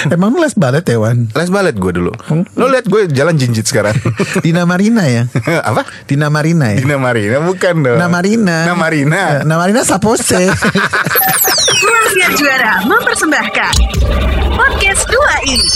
Emang lu les balet ya Wan? Les balet gue dulu. Lo lihat gue jalan jinjit sekarang. Dina Marina ya? Apa? Dina Marina ya? Dina Marina bukan dong. Namarina. Namarina. Namarina Sapose. Ruang Juara mempersembahkan Podcast 2 ini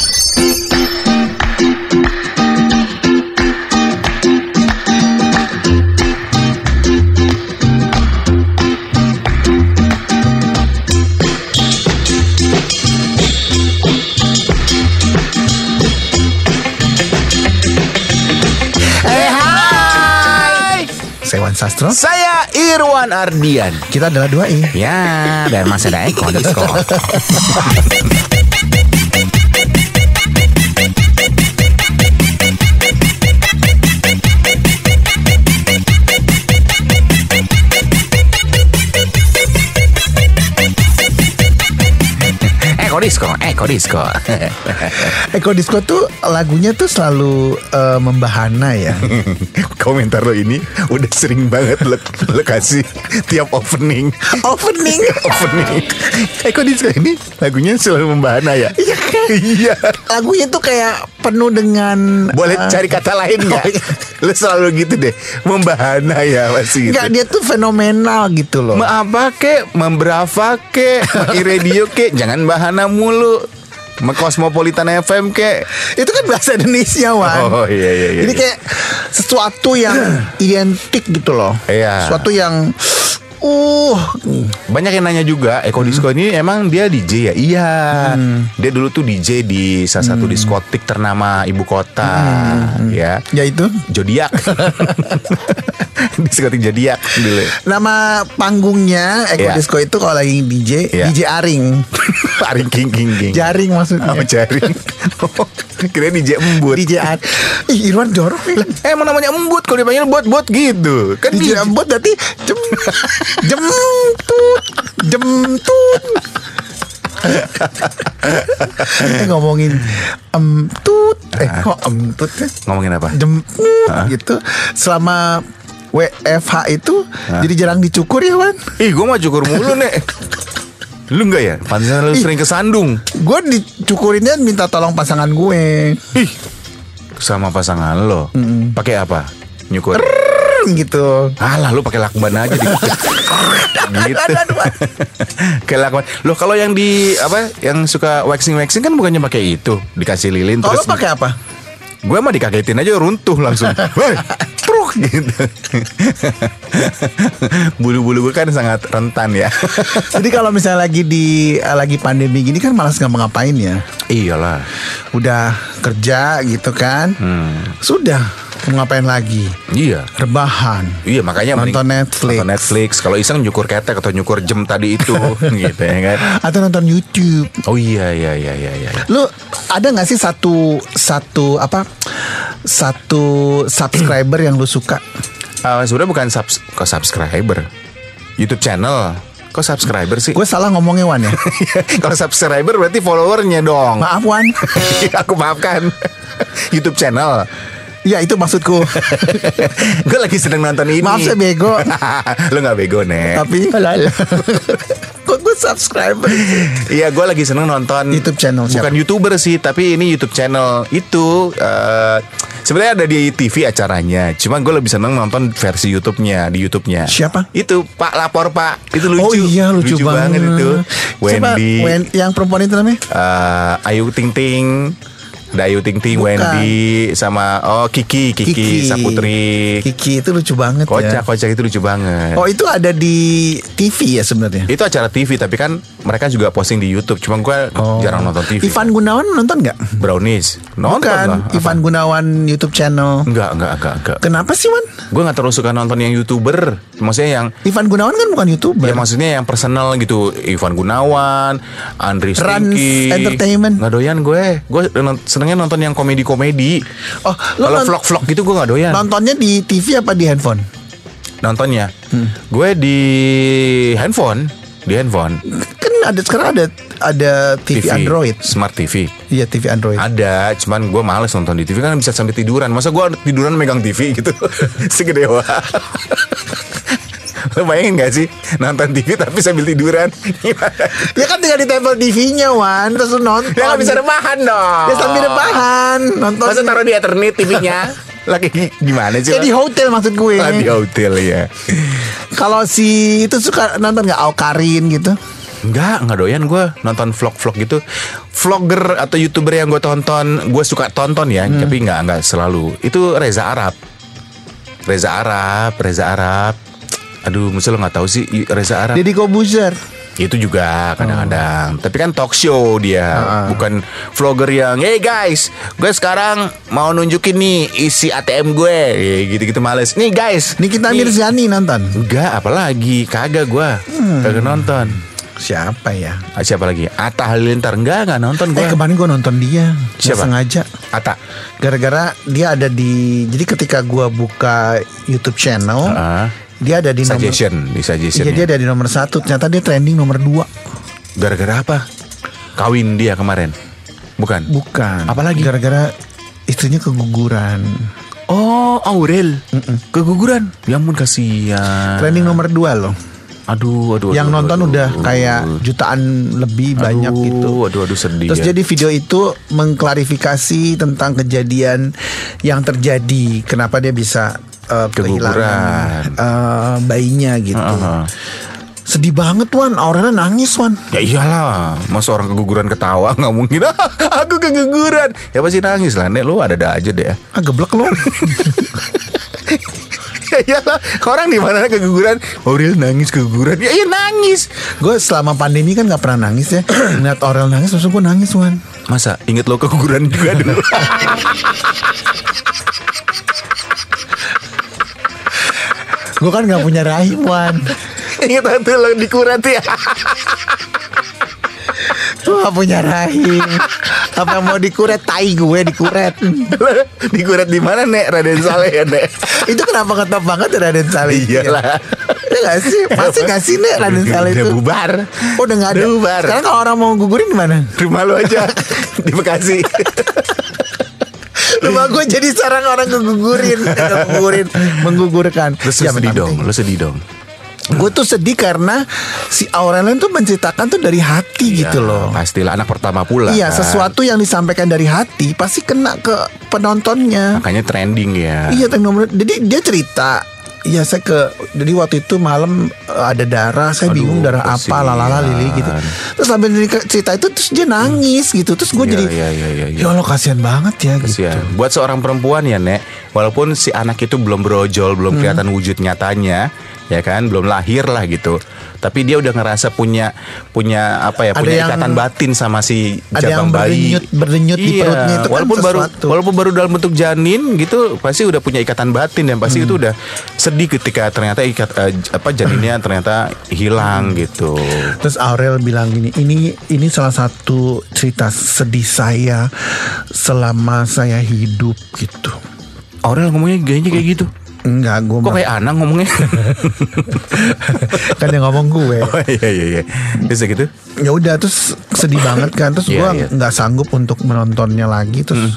Sastro. Saya Irwan Ardian. Kita adalah dua i. Ya, dan masih ada Eko Disco. Eko Disco, Eko Disco. Eko Disco tuh lagunya tuh selalu eh, membahana ya. Komentar lo ini udah sering banget lo, lo kasih tiap opening. Opening. opening. Eko Disco ini lagunya selalu membahana ya? Iya. Lagunya tuh kayak penuh dengan Boleh eh, cari kata lain nggak? Lu selalu gitu deh, membahana ya masih gitu. Enggak dia tuh fenomenal gitu loh. Ma apa ke, memberapa ke, radio ke, jangan bahana mulu. Ma Cosmopolitan FM ke. itu kan bahasa Indonesia Wan. Oh, iya, iya, iya, Ini iya. kayak sesuatu yang identik gitu loh. Iya. Sesuatu yang uh Banyak yang nanya juga, Eko Disco ini emang dia DJ ya? Iya. Dia dulu tuh DJ di salah satu diskotik ternama ibu kota, ya. ya itu Zodiak. diskotik Zodiak dulu. nama panggungnya Eko Iya. Disco itu kalau lagi DJ Iya. DJ Aring. Aring king king king. Jaring maksudnya. Oh, jaring. Kira DJ embut. DJ Aring. Ih Irwan jorok nih. Eh, emang namanya embut kalau dipanggil bot-bot gitu. Kan DJ DJ Ambot berarti jem jemtut jemtut. eh ngomongin emtut eh kok emtut ya? ngomongin apa? jemput gitu selama WFH itu jadi jarang dicukur ya Wan Ih, gue mah cukur mulu nih. Lu enggak ya? Pantesan lu sering kesandung. gue dicukurinnya minta tolong pasangan gue Ih, sama pasangan lo. Pakai apa? Nyukur. gitu Alah lu pakai lakban aja di gitu. Kayak lakban. Loh kalau yang di apa yang suka waxing waxing kan bukannya pakai itu, dikasih lilin kalau terus pakai apa Gue mah dikagetin aja runtuh langsung. Woi, gitu. Bulu-bulu gue kan sangat rentan ya. jadi kalau misalnya lagi di lagi pandemi gini kan malas nggak ngapain ya Iyalah. udah kerja gitu kan sudah mau ngapain lagi Iya. rebahan Iya makanya Nonton mending- Netflix. Nonton Netflix. Kalau iseng nyukur ketek atau nyukur jam tadi itu gitu ya kan. atau nonton YouTube Oh iya iya iya iya iya. lu ada nggak sih satu satu apa satu subscriber yang lu suka Ah, sebenarnya bukan subs kok subscriber. YouTube channel. Kok subscriber sih? gue salah ngomongnya Wan ya Kalau subscriber berarti followernya dong. maaf Wan Aku maafkan. YouTube channel. Ya itu maksudku gue lagi sedang nonton ini. Maaf, saya bego. Lu nggak bego nek. tapi kok gue subscriber Iya, gue lagi seneng nonton YouTube channel siapa? Bukan youtuber sih, tapi ini YouTube channel itu eh, sebenarnya ada di TV acaranya. Cuma gue lebih seneng nonton versi YouTube-nya di YouTube-nya. Siapa? Itu Pak Lapor Pak. Itu lucu. oh iya lucu, banget, itu. Siapa? Wendy, Wen- yang perempuan itu namanya eh, Ayu Ting Ting. Ada Ayu Ting Ting, Bukan. Wendy sama oh Kiki, Kiki, Saputri. Kiki itu lucu banget Kocak, ya kocak itu lucu banget. oh itu ada di TV ya sebenarnya Itu acara TV tapi kan mereka juga posting di YouTube. Cuma gue jarang nonton TV. Oh. Ivan Gunawan nonton nggak Brownies Nonton Bukan lah Apa? Ivan Gunawan YouTube channel Enggak, enggak, enggak, enggak Kenapa sih Wan? Gue gak terlalu suka nonton yang youtuber Maksudnya yang Ivan Gunawan kan bukan youtuber Ya maksudnya yang personal gitu Ivan Gunawan Andri Rans Stinky Entertainment. Gak doyan gue Gue senengnya nonton yang komedi-komedi Oh, Kalau vlog-vlog gitu gue gak doyan Nontonnya di TV apa di handphone? Nontonnya Gue di handphone Di handphone Kan ada sekarang ada ada TV, Android. Smart TV Iya TV Android. Ada, cuman gue males nonton di TV kan bisa sampai tiduran. Masa gue tiduran megang TV gitu, segede wah. Lo bayangin gak sih? Nonton TV tapi sambil tiduran? Ya kan tinggal di table TV-nya Wan. Terus nonton. Ya gak bisa rebahan dong. Ya sambil rebahan. Nonton. Masa taruh di Ethernet TV-nya Lagi gimana sih Ya lo? di hotel maksud gue. Ah, di hotel ya Kalau si itu suka nonton gak Aukarin gitu? Enggak, enggak doyan gue nonton vlog-vlog gitu. Vlogger atau youtuber yang gue tonton Gue suka tonton ya Tapi enggak, enggak selalu. Itu Reza Arab. Reza Arab, Reza Arab Aduh, mesti lo gak tahu sih Reza Arab? Deddy Kobuzer. Itu juga kadang-kadang. Tapi kan talk show dia Bukan vlogger yang Hey guys Gue sekarang mau nunjukin nih Isi ATM gue. Ya, Gitu-gitu males. Nih guys. Nikita nih. Mirzani nonton? Enggak, apalagi? Kagak gue Kagak nonton. Siapa ya? Ah, Siapa lagi? Atta Halilintar. Enggak, enggak nonton gue Eh kemarin gue nonton dia. Nggak Siapa? sengaja. Atta. Gara-gara dia ada di Jadi ketika gue buka YouTube channel Ah. Dia ada di nomor Suggestion Di suggestion Iya dia ada di nomor satu. Ternyata dia trending nomor dua. Gara-gara apa? Kawin dia kemarin? Bukan? Bukan. Apalagi? Gara-gara istrinya keguguran. Oh Aurel. Keguguran? Ya ampun kasihan. Trending nomor dua loh. Aduh aduh Yang aduh, nonton aduh. udah kayak jutaan lebih banyak Aduh, gitu. Aduh aduh sedih Terus ya. jadi video itu mengklarifikasi tentang kejadian yang terjadi, kenapa dia bisa uh, kehilangan uh, bayinya gitu. Heeh. Sedih banget Wan, Aurelnya nangis Wan. Ya iyalah Masa orang keguguran ketawa nggak mungkin "Ah, Aku keguguran Ya pasti nangis lah Nek lu ada-ada aja deh Ah geblek lo. Ya iyalah Orang di mana keguguran Aurel nangis keguguran Ya iya nangis gue selama pandemi kan nggak pernah nangis ya. Ngeliat Aurel nangis, langsung gue nangis Wan. Masa inget lo keguguran juga dulu Gue kan nggak punya rahim Wan. Inget waktu lo dikurat ya Gue gak punya rahim. Apa yang mau dikuret? Tai gue dikuret. Lo dikurat di mana nek Raden Saleh ya nek Itu kenapa ketop banget ya Raden Saleh? Iyalah Ya gak sih? Masih gak sih nih Raden Saleh Udah itu? bubar Oh udah gak ada Udah bubar. Sekarang kalau orang mau gugurin gimana? Rumah lo aja Di Bekasi Rumah gue jadi sarang orang kegugurin Kegugurin Menggugurkan. Lo sedih dong Lo sedih dong. Gue tuh sedih karena Si Aurelian tuh menceritakan tuh dari hati gitu Ya, loh. Pastilah anak pertama pula Iya kan. sesuatu yang disampaikan dari hati Pasti kena ke penontonnya. Makanya trending ya. Iya Jadi dia cerita Iya saya ke Jadi waktu itu malam eh, Ada darah Saya Aduh, bingung darah apa. Lalala lili gitu Terus sambil dari cerita itu Terus dia nangis gitu Terus gue Iya, jadi iya, iya, iya, iya. Ya Allah kasihan banget ya gitu Kasihan. Buat seorang perempuan ya Nek Walaupun si anak itu belum brojol Belum Hmm. kelihatan wujud nyatanya Ya kan Belum lahir lah gitu Tapi dia udah ngerasa punya Punya apa ya Ada Punya yang- ikatan batin sama si ada jabang yang bayi berdenyut- berdenyut di Iya, perutnya itu kan walaupun baru. Walaupun baru dalam bentuk janin gitu Pasti udah punya ikatan batin Dan pasti Hmm. itu udah sedih ketika ternyata ikat, j- apa janinnya ternyata hilang gitu Terus Aurel bilang gini, ini ini salah satu cerita sedih saya selama saya hidup gitu. Aurel ngomongnya gayanya kayak gitu Enggak, gue Kok kayak Anang ngomongnya kan yang ngomong gue. Oh iya iya iya Bisa gitu Ya udah terus sedih banget kan, terus Iya, gue iya. nggak sanggup untuk menontonnya lagi, terus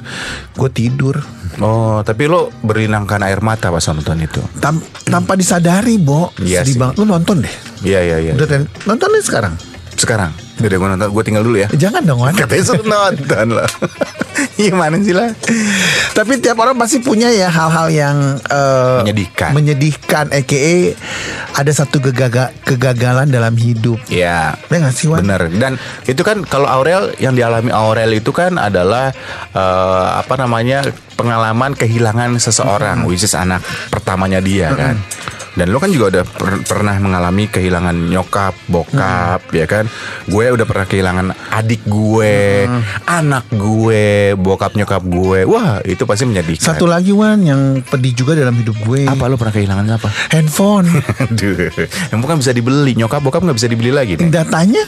gue tidur Oh tapi lo berinangkan air mata pas nonton itu Tam- tanpa disadari, Bo. Iya sedih sih. banget. Lu nonton deh. Iya iya iya Udah nonton deh sekarang. Sekarang Udah gue nonton Gue tinggal dulu ya Jangan dong, Wan. Katanya suruh nonton loh Gimana sih lah Tapi tiap orang pasti punya ya hal-hal yang eh, Menyedihkan. Menyedihkan, aka ada satu gegaga- kegagalan dalam hidup. Iya Ya nggak sih, Wan? Bener Dan itu kan Kalau Aurel Yang dialami Aurel itu kan adalah eh, Apa namanya Pengalaman kehilangan seseorang Which is anak pertamanya dia kan dan lo kan juga udah per- pernah mengalami kehilangan nyokap, bokap, ya kan? Gue udah pernah kehilangan adik gue, anak gue, bokap nyokap gue. Wah, itu pasti menyedihkan. Satu lagi Wan yang pedih juga dalam hidup gue. apa lo pernah kehilangan apa? Handphone. Aduh, yang bukan bisa dibeli. Nyokap bokap nggak bisa dibeli lagi nih. Datanya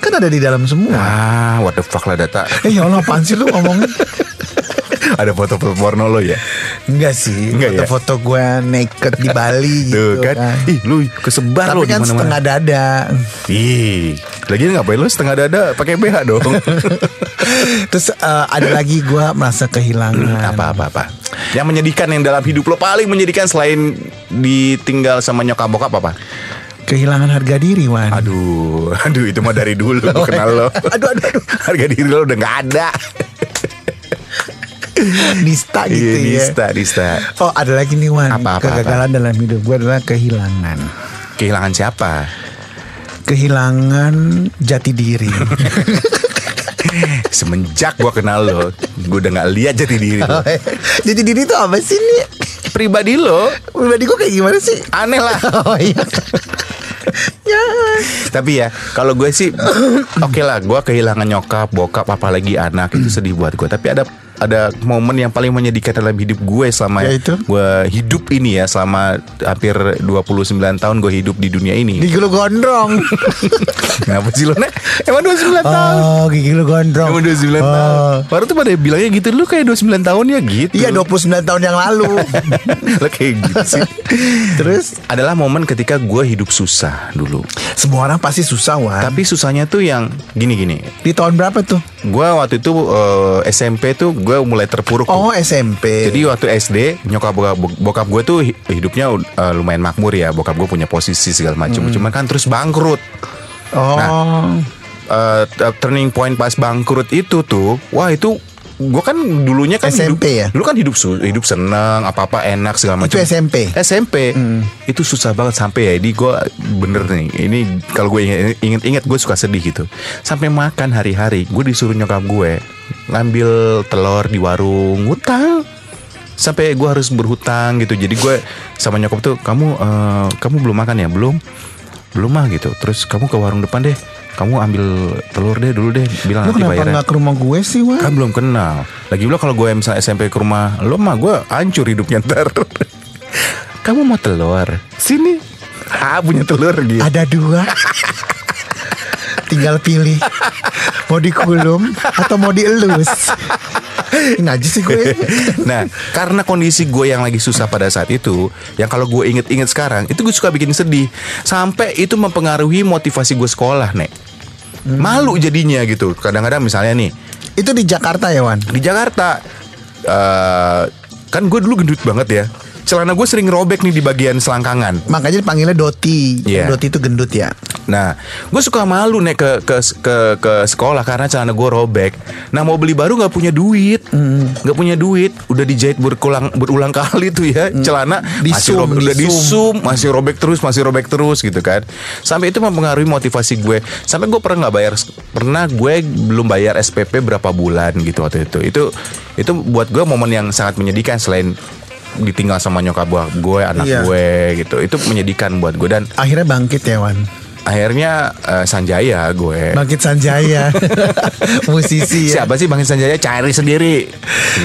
kan ada di dalam semua. Ah, what the fuck lah data. Eh ya Allah apaan sih lu ngomongin Ada foto-foto porno lo ya? Enggak sih, Enggak ya? foto-foto gue naked di Bali gitu Tuh kan. Ih, lu kesebar lo Tapi di kan mana-mana. setengah dada. Ih, lagi ngapain lu setengah dada pakai BH dong? Terus eh, ada lagi gue merasa kehilangan. apa apa apa. Yang menyedihkan yang dalam hidup lo paling menyedihkan selain ditinggal sama nyokap bokap apa? Kehilangan harga diri, Wan. Aduh, aduh itu mah dari dulu gue kenal lo. Aduh, aduh, aduh. Harga diri lo udah nggak ada. Nista gitu Iya, ya. Nista, Nista. Oh ada lagi nih Wan Apa, apa, Kegagalan dalam hidup gue adalah kehilangan Kehilangan siapa? Kehilangan jati diri Semenjak gue kenal lo, gue udah nggak lihat jati diri lo. Jati diri itu apa sih nih? Pribadi lo Pribadi gue kayak gimana sih? aneh lah. Oh iya Ya Tapi ya, kalau gue sih, oke lah, gue kehilangan nyokap, bokap, apalagi anak itu sedih buat gue. Tapi ada ada momen yang paling menyedihkan dalam hidup gue selama Yaitu? gue hidup ini ya selama hampir 29 tahun gue hidup di dunia ini. Gigi lu gondrong Kenapa sih lo nek? Emang 29 tahun? Oh gigi lu gondrong Emang 29 tahun. Oh. Baru tuh pada bilangnya gitu, lu kayak 29 tahun ya gitu. Iya 29 tahun yang lalu Lo kayak gitu sih. Terus Adalah momen ketika gue hidup susah dulu. Semua orang pasti susah Wan Tapi susahnya tuh yang gini-gini. Di tahun berapa tuh? Gue waktu itu eh, SMP tuh gue mulai terpuruk. tuh. Oh SMP Jadi waktu SD nyokap bokap, bokap gue tuh hi- hidupnya eh, lumayan makmur ya. Bokap gue punya posisi segala macam. Cuman kan terus bangkrut. Oh Eh, t- turning point pas bangkrut itu tuh, wah itu gue kan dulunya kan SMP hidup, ya? Dulu kan hidup hidup seneng, apa apa enak segala macam. Itu SMP? SMP itu susah banget sampai ya. Jadi gue bener nih. Ini kalau gue inget-inget gue suka sedih gitu. Sampai makan hari-hari, gue disuruh nyokap gue ngambil telur di warung ngutang sampai gue harus berhutang gitu jadi gue sama nyokap tuh kamu eh, kamu belum makan ya belum belum mah gitu terus kamu ke warung depan deh kamu ambil telur deh dulu deh bilang Lu nanti kenapa bayarnya ke rumah gue sih Wan? kan belum kenal. Lagi pula kalau gue misalnya SMP ke rumah lo mah gue hancur hidupnya ntar. Kamu mau telur? Sini. Ah punya telur gitu. Ada dua. Tinggal pilih Mau dikulum Atau mau dielus aja sih gue Nah, karena kondisi gue yang lagi susah pada saat itu, yang kalau gue inget-inget sekarang, itu gue suka bikin sedih. Sampai itu mempengaruhi motivasi gue sekolah, Nek. Malu jadinya gitu. Kadang-kadang misalnya nih, Itu di Jakarta ya Wan? di Jakarta, eh, kan gue dulu gendut banget ya. Celana gue sering robek nih di bagian selangkangan. Makanya dipanggilnya Doti Iya. Doti itu gendut ya Nah, gue suka malu nek ke ke ke ke sekolah karena celana gue robek. Nah, mau beli baru nggak punya duit, nggak punya duit. Udah dijahit berulang berulang kali tuh ya celana masih Disum, robek, udah disum. disum, masih robek terus, masih robek terus gitu kan. Sampai itu mempengaruhi motivasi gue. Sampai gue pernah nggak bayar, pernah gue belum bayar SPP berapa bulan gitu waktu itu. Itu itu buat gue momen yang sangat menyedihkan selain ditinggal sama nyokap gue, gue anak Iya. gue gitu. Itu menyedihkan buat gue dan Akhirnya bangkit ya Wan? Akhirnya eh, Sanjaya gue. Bangkit Sanjaya. Musisi ya. Siapa sih Bang Sanjaya? Cari sendiri.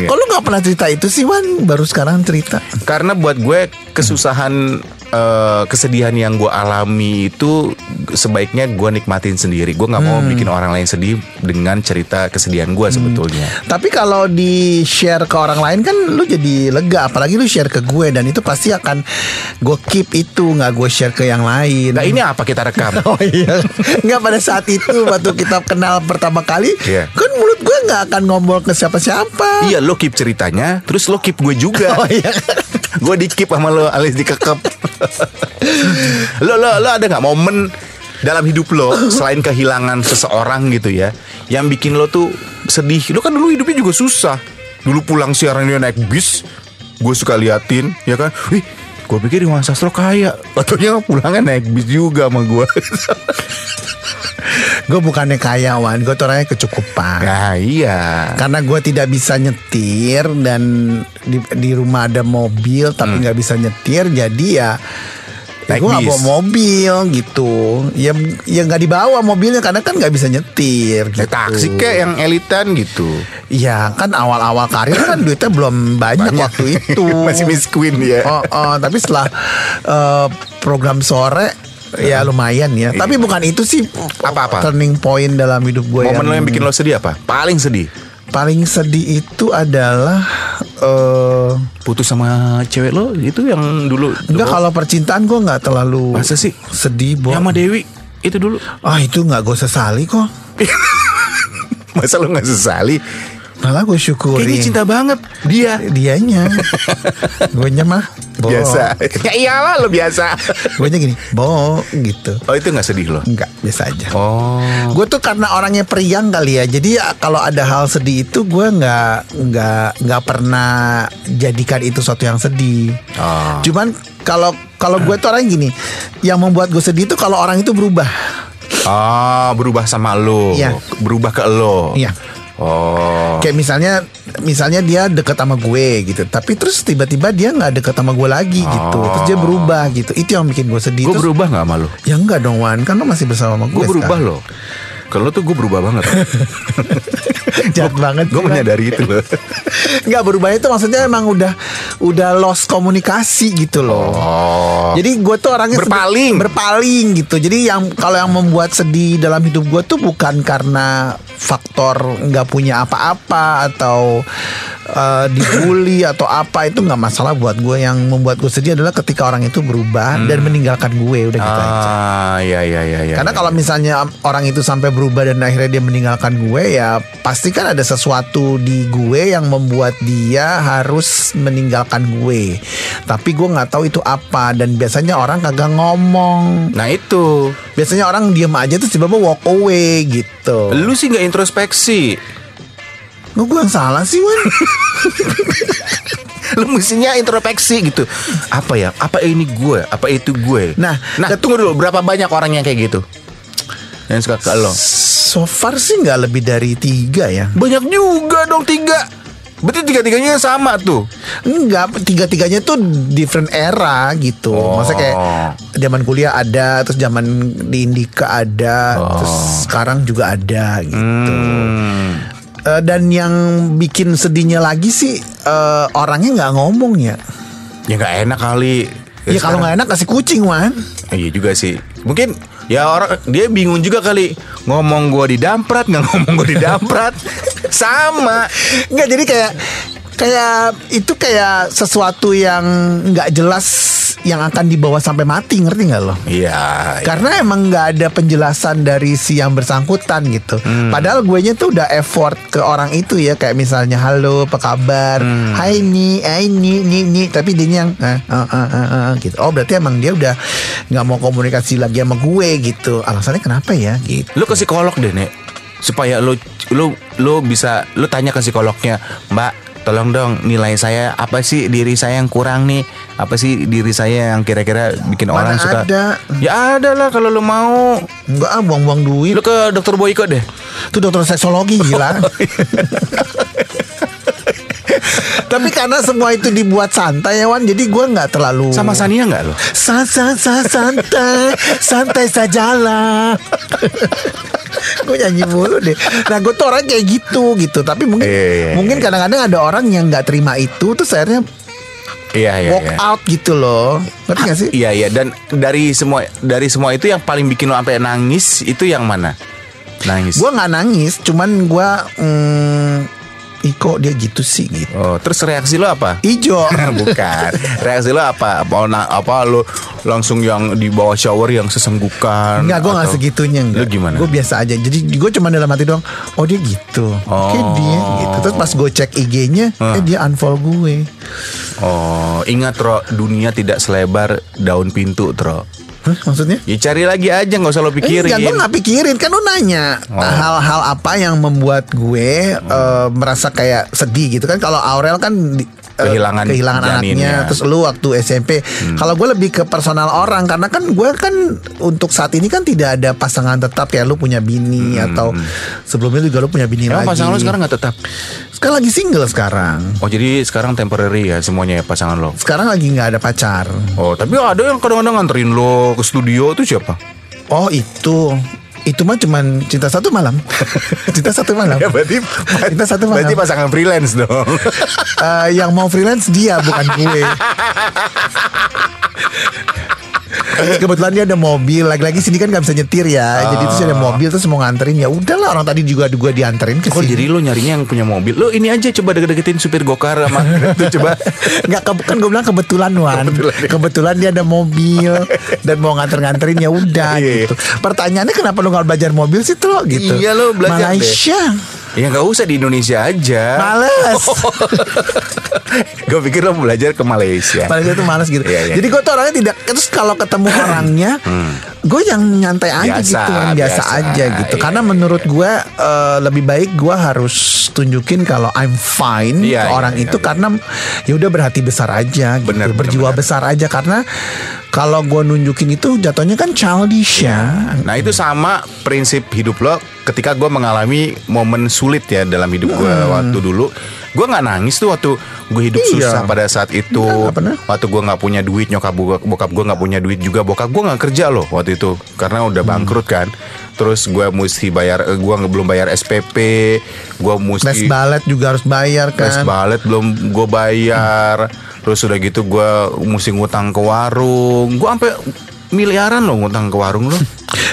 Kok lu gak pernah cerita itu sih Wan? Baru sekarang cerita. Karena buat gue kesusahan eh, kesedihan yang gue alami itu sebaiknya gue nikmatin sendiri. Gue nggak mau bikin orang lain sedih dengan cerita kesedihan gue sebetulnya. Tapi kalau di share ke orang lain kan lu jadi lega Apalagi lu share ke gue Dan itu pasti akan Gue keep itu nggak gue share ke yang lain. Nah ini apa kita rekam? Oh iya. Nggak pada saat itu Waktu kita kenal pertama kali Iya. Kan mulut gue nggak akan ngomong ke siapa-siapa. Iya lo keep ceritanya Terus lo keep gue juga. Oh iya Gue di keep sama lo alias dikekep. Lo lo lo ada nggak momen dalam hidup lo selain kehilangan seseorang gitu ya yang bikin lo tuh sedih? Lo kan dulu hidupnya juga susah. Dulu pulang siaran dia naik bis gue suka liatin ya kan? Wih gue pikir Iwan Sastro kaya. Waktunya pulangnya naik bis juga sama gue Gue bukannya kaya Wan. Gue tuh orangnya kecukupan. Nah iya. Karena gue tidak bisa nyetir Dan di, di rumah ada mobil Tapi nggak bisa nyetir Jadi ya Hmm. Naik gue gak bawa mobil gitu Ya ya nggak dibawa mobilnya Karena kan nggak bisa nyetir gitu. Naik taksi kayak yang elitan gitu Ya kan awal-awal karir kan duitnya belum banyak, Banyak. waktu itu Masih Miss Queen ya Oh, oh, tapi setelah eh, program sore ya lumayan ya. Tapi bukan itu sih Apa-apa? turning point dalam hidup gue. Momen lo yang bikin lo sedih apa? Paling sedih paling sedih itu adalah eh Putus sama cewek lo itu yang dulu. enggak kalau percintaan gue nggak terlalu Masa sih? sedih Bo. Sama Dewi itu dulu. Ah itu nggak gue sesali kok. Masa lo nggak sesali? Malah gue syukuri. Kayaknya cinta banget dia. Dianya. gue mah Bo. Biasa. ya iyalah lo biasa. Gue gini, Bo gitu. Oh itu nggak sedih lo? Enggak, biasa aja. Oh. Gue tuh karena orangnya periang kali ya. Jadi ya, kalau ada hal sedih itu gue nggak nggak nggak pernah jadikan itu suatu yang sedih. Oh. Cuman kalau kalau gue tuh orang gini, yang membuat gue sedih itu kalau orang itu berubah. Oh, berubah sama lo. Iya. Berubah ke lo. Iya. Oh. Kayak misalnya misalnya dia deket sama gue gitu, tapi terus tiba-tiba dia nggak deket sama gue lagi gitu, terus dia berubah gitu. Itu yang bikin gue sedih. Gue berubah nggak sama lo? Ya enggak dong Wan, kan lo masih bersama sama gue. Gue berubah loh. Kalau tuh gue berubah banget. Jahat banget. Gue menyadari itu loh. Enggak berubah itu maksudnya emang udah udah lost komunikasi gitu loh. Oh. Jadi gue tuh orangnya Berpaling. berpaling gitu. Jadi yang kalau yang membuat sedih dalam hidup gue tuh bukan karena faktor nggak punya apa-apa atau eh, dibully atau apa itu nggak masalah buat gue. Yang membuat gue sedih adalah ketika orang itu berubah dan meninggalkan gue udah gitu aja. Ah, ya ya ya ya. Karena kalau misalnya orang itu sampai berubah dan akhirnya dia meninggalkan gue ya pasti kan ada sesuatu di gue yang membuat dia harus meninggalkan gue. Tapi gue nggak tahu itu apa dan biasanya orang kagak ngomong. Nah itu, Biasanya orang diem aja terus tiba-tiba walk away gitu. lu sih nggak introspeksi. Gue yang salah sih Wan. Lu mestinya introspeksi gitu. Apa ya? Apa ini gue? Apa itu gue? Nah, nah ket- tunggu dulu. Berapa banyak orang yang kayak gitu? Yang suka ke lo? So far sih nggak lebih dari tiga ya. Banyak juga dong tiga. Berarti tiga-tiganya sama tuh. Enggak, tiga-tiganya tuh different era gitu. Oh. Maksudnya kayak zaman kuliah ada, terus zaman di Indika ada, terus sekarang juga ada gitu. Hmm. Eh, dan yang bikin sedihnya lagi sih eh, orangnya nggak ngomong ya. Ya nggak enak kali. Ya, kalau nggak enak kasih kucing wan. Iya juga sih. Mungkin ya orang dia bingung juga kali ngomong gue di damprat nggak ngomong gue di damprat sama. Nggak jadi kayak kayak itu kayak sesuatu yang nggak jelas yang akan dibawa sampai mati ngerti nggak lo? Iya. Karena emang nggak ada penjelasan dari si yang bersangkutan gitu. Padahal gue nya tuh udah effort ke orang itu ya kayak misalnya halo apa kabar, hai nih, hai nih, nih, nih. Tapi dia yang eh, eh, eh, eh, eh, gitu. Oh berarti emang dia udah nggak mau komunikasi lagi sama gue gitu. Alasannya kenapa ya? Gitu. Lu ke psikolog deh nek supaya lu lu lu bisa lu tanya ke psikolognya mbak tolong dong nilai saya apa sih diri saya yang kurang nih? Apa sih diri saya yang kira-kira bikin Mana orang suka? ada. ya ada lah kalau lu mau. Enggak ah buang-buang duit. lu ke dokter Boyko deh. Itu dokter seksologi gila. Tapi karena semua itu dibuat santai ya Wan Jadi gue nggak terlalu sama Sania nggak lo Sa sa sa santai. Santai sajalah Gue nyanyi mulu deh Nah gue tuh orang kayak gitu gitu Tapi mungkin Iya, iya, iya. Mungkin kadang-kadang ada orang yang nggak terima itu Terus akhirnya iya iya walk iya. out gitu loh Ngerti gak sih? Iya iya dan dari semua dari semua itu yang paling bikin lo sampai nangis itu yang mana? Nangis. Gue nggak nangis Cuman gue hmm, Ih kok dia gitu sih gitu Oh, terus reaksi lo apa? Ijo Bukan. Reaksi lo apa? Apa na- apa lo langsung yang di bawah shower yang sesenggukan? Enggak gue gak Atau- segitunya enggak Lu gimana? Gue biasa aja Jadi gue cuma dalam hati doang Oh dia gitu Oke Oh. dia gitu Terus pas gue cek IG-nya Eh dia unfollow gue Oh, ingat Tro, dunia tidak selebar daun pintu, Tro. Hah, Maksudnya? Ya cari lagi aja nggak usah lo pikirin. Enggak, gue gak pikirin Kan lu nanya Oh. Hal-hal apa yang membuat gue eh, Merasa kayak sedih gitu kan Kalau Aurel kan di- eh, Kehilangan kehilangan janinnya. anaknya terus lu waktu SMP kalau gue lebih ke personal orang karena kan gue kan untuk saat ini kan tidak ada pasangan tetap kayak lu punya bini atau sebelumnya juga lu punya bini Emang lagi pasangan lo sekarang nggak tetap? sekarang lagi single sekarang Oh jadi sekarang temporary ya semuanya ya pasangan lo. sekarang lagi nggak ada pacar Oh tapi ada yang kadang-kadang nganterin lo ke studio itu siapa? oh itu itu mah cuman cinta satu malam. Cinta satu malam. Ya berarti Kita satu malam. berarti pasangan freelance dong. Eh, yang mau freelance dia bukan gue. Kebetulan dia ada mobil. Lagi-lagi sini kan gak bisa nyetir ya. Jadi terus ada mobil Terus mau nganterin. Ya udahlah orang tadi juga gue dianterin ke Oh sini. jadi lo nyarinya yang punya mobil? Lo ini aja coba deket-deketin supir gokar sama itu coba. Nggak ke- kan gue bilang kebetulan Wan. Kebetulan, dia ada mobil dan mau nganter-nganterin ya udah Iya, iya. gitu. Pertanyaannya kenapa lu nggak belajar mobil sih tuh gitu? Iya, lu belajar deh. Malaysia. Ya nggak usah di Indonesia aja Males. Gue pikir lo belajar ke Malaysia Malaysia tuh males gitu. Iya, iya. Jadi gue tuh orangnya tidak terus kalau ketemu orangnya, gue yang nyantai aja Biasa, gitu, kan, biasa, biasa. aja gitu. Iya, Karena iya. menurut gue eh, lebih baik gue harus tunjukin kalau I'm fine Iya, ke iya, orang iya, itu iya. karena ya udah berhati besar aja, gitu, Bener, berjiwa bener. besar aja karena kalau gue nunjukin itu jatuhnya kan childish ya. Nah itu sama prinsip hidup lo ketika gue mengalami momen sulit ya dalam hidup gue waktu dulu gue nggak nangis tuh waktu gue hidup Iya. susah pada saat itu. Enggak, waktu gue nggak punya duit nyokap bokap, bokap gue nggak punya duit juga. Bokap gue nggak kerja loh waktu itu karena udah Hmm. bangkrut kan. Terus gue mesti bayar eh, gue belum bayar SPP gue Les mesti balet juga harus bayar les kan. balet belum gue bayar. Terus udah gitu gue mesti ngutang ke warung. Gue sampai miliaran loh ngutang ke warung loh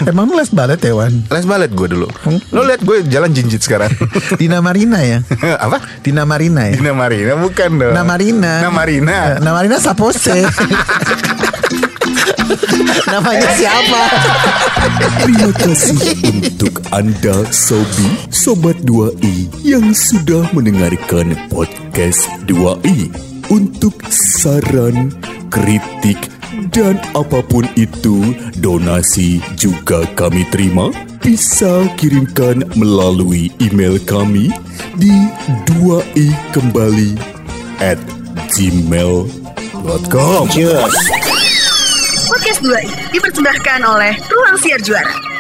Emang lu les balet ya Wan? Les balet gue dulu. Hmm. Lo lihat gue jalan jinjit sekarang. Dina Marina ya? Apa? Dina Marina ya? Dina Marina bukan dong. Nah Marina Dina Marina. Eh, Marina Sapose Namanya siapa? Terima kasih untuk Anda Sobi Sobat 2i yang sudah mendengarkan podcast 2i. Untuk saran, kritik, dan apa pun itu, donasi juga kami terima. Bisa kirimkan melalui email kami di 2i kembali at gmail.com. Podcast 2 i dipersembahkan oleh Ruang Siar Juara.